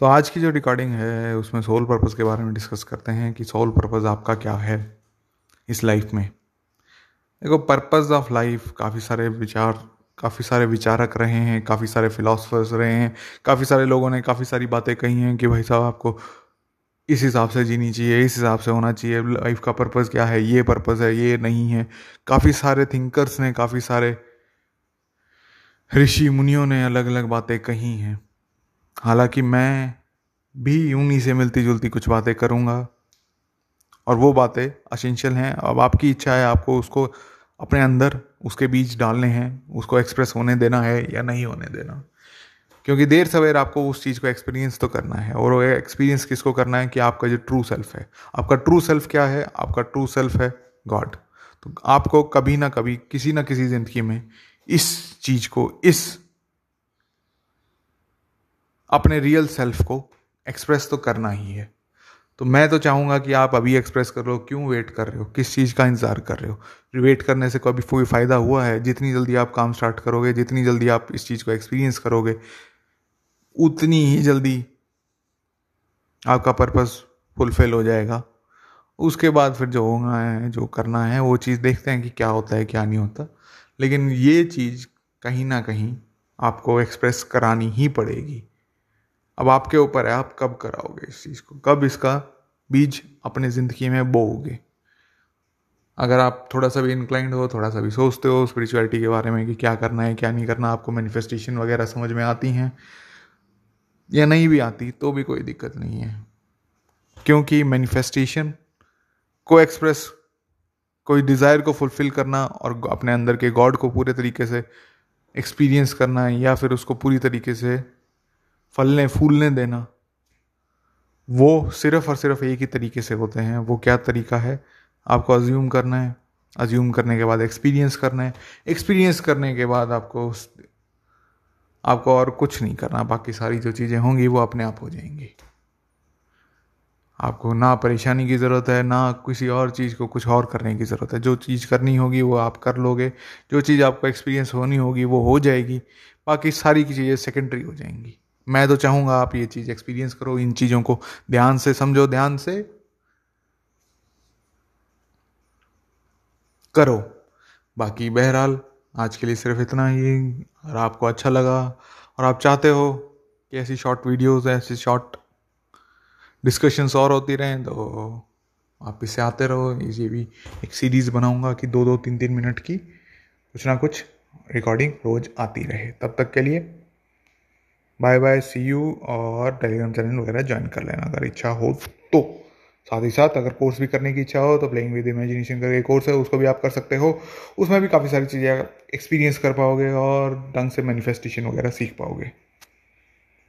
तो आज की जो रिकॉर्डिंग है, उसमें सोल पर्पज़ के बारे में डिस्कस करते हैं कि सोल पर्पज़ आपका क्या है इस लाइफ में। देखो पर्पज़ ऑफ़ लाइफ काफ़ी सारे विचार, काफ़ी सारे विचारक रहे हैं, काफ़ी सारे फिलोसफर्स रहे हैं, काफ़ी सारे लोगों ने काफ़ी सारी बातें कही हैं कि भाई साहब, आपको इस हिसाब से जीनी चाहिए, इस हिसाब से होना चाहिए लाइफ का पर्पज़ क्या है, ये पर्पज़ है, ये नहीं है। काफ़ी सारे थिंकर्स ने, काफ़ी सारे ऋषि मुनियों ने अलग अलग बातें कही हैं। हालाँकि मैं भी उन्हीं से मिलती जुलती कुछ बातें करूँगा। और वो बातें असेंशियल हैं। अब आपकी इच्छा है, आपको उसको अपने अंदर उसके बीज डालने हैं, उसको एक्सप्रेस होने देना है या नहीं होने देना। क्योंकि देर सवेर आपको उस चीज़ को एक्सपीरियंस तो करना है। और वो एक्सपीरियंस किसको करना है कि आपका जो ट्रू सेल्फ है। आपका ट्रू सेल्फ क्या है? आपका ट्रू सेल्फ है गॉड तो आपको कभी ना कभी, किसी ना किसी ज़िंदगी में इस चीज़ को, इस अपने रियल सेल्फ को एक्सप्रेस तो करना ही है। तो मैं तो चाहूँगा कि आप अभी एक्सप्रेस कर लो क्यों वेट कर रहे हो? किस चीज़ का इंतज़ार कर रहे हो? वेट करने से कभी कोई फ़ायदा हुआ है? जितनी जल्दी आप काम स्टार्ट करोगे, जितनी जल्दी आप इस चीज़ को एक्सपीरियंस करोगे, उतनी ही जल्दी आपका पर्पज़ फुलफिल हो जाएगा। उसके बाद फिर जो होना है, जो करना है, वो चीज़ देखते हैं कि क्या होता है, क्या नहीं होता। लेकिन ये चीज़ कहीं ना कहीं आपको एक्सप्रेस करानी ही पड़ेगी। अब आपके ऊपर है, आप कब कराओगे इस चीज़ को? कब इसका बीज अपने ज़िंदगी में बोओगे? अगर आप थोड़ा सा भी इंक्लाइंड हो, थोड़ा सा भी सोचते हो स्पिरिचुअलिटी के बारे में कि क्या करना है, क्या नहीं करना, आपको मैनिफेस्टेशन वगैरह समझ में आती हैं या नहीं भी आती तो भी कोई दिक्कत नहीं है। क्योंकि मैनिफेस्टेशन को एक्सप्रेस कोई डिज़ायर को फुलफ़िल करना और अपने अंदर के गॉड को पूरे तरीके से एक्सपीरियंस करना या फिर उसको पूरी तरीके से फलने, फूलने देना। वो सिर्फ़ और सिर्फ़ एक ही तरीके से होते हैं। वो क्या तरीका है? आपको अज्यूम करना है। अज्यूम करने के बाद एक्सपीरियंस करना है। एक्सपीरियंस करने के बाद आपको उस, आपको और कुछ नहीं करना। बाकी सारी जो चीज़ें होंगी, वो अपने आप हो जाएँगी। आपको ना परेशानी की ज़रूरत है, ना किसी और चीज़ को कुछ और करने की ज़रूरत है। जो चीज़ करनी होगी, वो आप कर लोगे। जो चीज़ आपको एक्सपीरियंस होनी होगी, वो हो जाएगी। बाकी सारी की चीज़ें सेकेंडरी हो जाएँगी। मैं तो चाहूँगा आप ये चीज़ एक्सपीरियंस करो, इन चीज़ों को ध्यान से समझो, ध्यान से करो। बाकी बहरहाल, आज के लिए सिर्फ़ इतना ही अगर आपको अच्छा लगा, और आप चाहते हो कि ऐसी शॉर्ट वीडियोस ऐसी शॉर्ट डिस्कशंस और होती रहें तो आप इससे आते रहो। ये भी एक सीरीज़ बनाऊँगा कि दो दो तीन तीन मिनट की, कुछ ना कुछ रिकॉर्डिंग रोज़ आती रहे। तब तक के लिए बाय बाय सी यू और टेलीग्राम चैनल वगैरह ज्वाइन कर लेना अगर इच्छा हो तो। साथ ही साथ अगर कोर्स भी करने की इच्छा हो तो प्लेइंग विद इमेजिनेशन करके कोर्स है, उसको भी आप कर सकते हो। उसमें भी काफ़ी सारी चीज़ें एक्सपीरियंस कर पाओगे और ढंग से मैनिफेस्टेशन वगैरह सीख पाओगे।